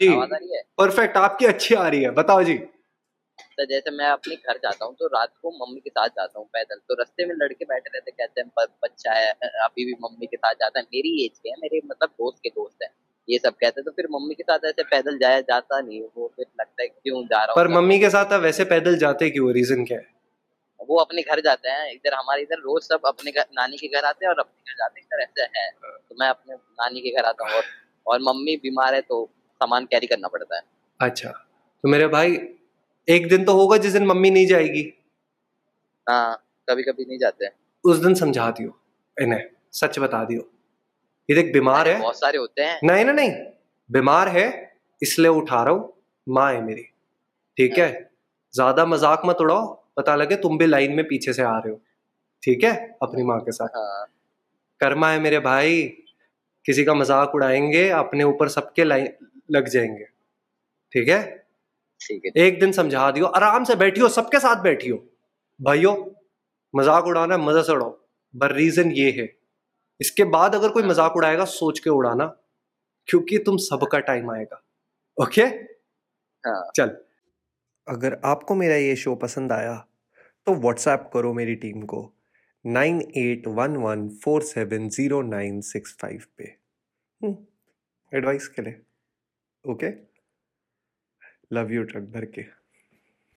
जी। है? परफेक्ट आपकी अच्छी आ रही है। बताओ जी। तो जैसे मैं अपने घर जाता हूँ तो रात को मम्मी के साथ जाता हूँ पैदल। तो रास्ते में लड़के बैठे रहते कहते हैं बच्चा है अभी भी मम्मी के साथ जाता है। मेरी एज के है मेरे मतलब दोस्त के दोस्त है ये सब कहते हैं। तो फिर मम्मी के साथ ऐसे पैदल जाया जाता नहीं वो फिर लगता है क्यों जा रहा पर हूँ मम्मी के साथ आप वैसे पैदल जाते क्यों रीजन क्या है? वो अपने घर जाते हैं इधर हमारे इधर रोज सब अपने घर नानी के घर आते हैं और अपने घर जाते हैं। इधर ऐसे है। तो मैं अपने नानी के घर आता हूँ और और मम्मी बीमार है तो सामान कैरी करना पड़ता है। अच्छा तो मेरे भाई एक दिन तो होगा जिस दिन मम्मी नहीं जाएगी। हाँ कभी कभी नहीं जाते हैं। उस दिन समझा दियो इन्हें सच बता दियो। ये देख बीमार है। बहुत सारे होते हैं। नहीं ना नहीं बीमार है इसलिए उठा रहा हूँ माँ है मेरी। ठीक है ज़्यादा मज़ाक मत उड़ाओ पता लगे तुम भी लाइन में पीछे से आ रहे हो। ठीक है अपनी माँ के साथ। हाँ। कर्मा है मेरे भाई किसी का मज़ाक उड़ाएँगे अपने ऊपर सबके लाइन लग जाएँगे। ठीक है? ठीक है। एक दिन समझा दियो आराम से बैठियो सबके साथ बैठियो। भाइयों मज़ाक उड़ाना है, मज़ा से उड़ाओ। पर रीजन ये है इसके बाद अगर कोई मज़ाक उड़ाएगा सोच के उड़ाना क्योंकि तुम सबका टाइम आएगा। ओके हाँ। चल। अगर आपको मेरा ये शो पसंद आया तो व्हाट्सएप करो मेरी टीम को nine eight one one four seven zero nine six five पे। एडवाइस के लिए। ओके? लव यू ट्रक भर के।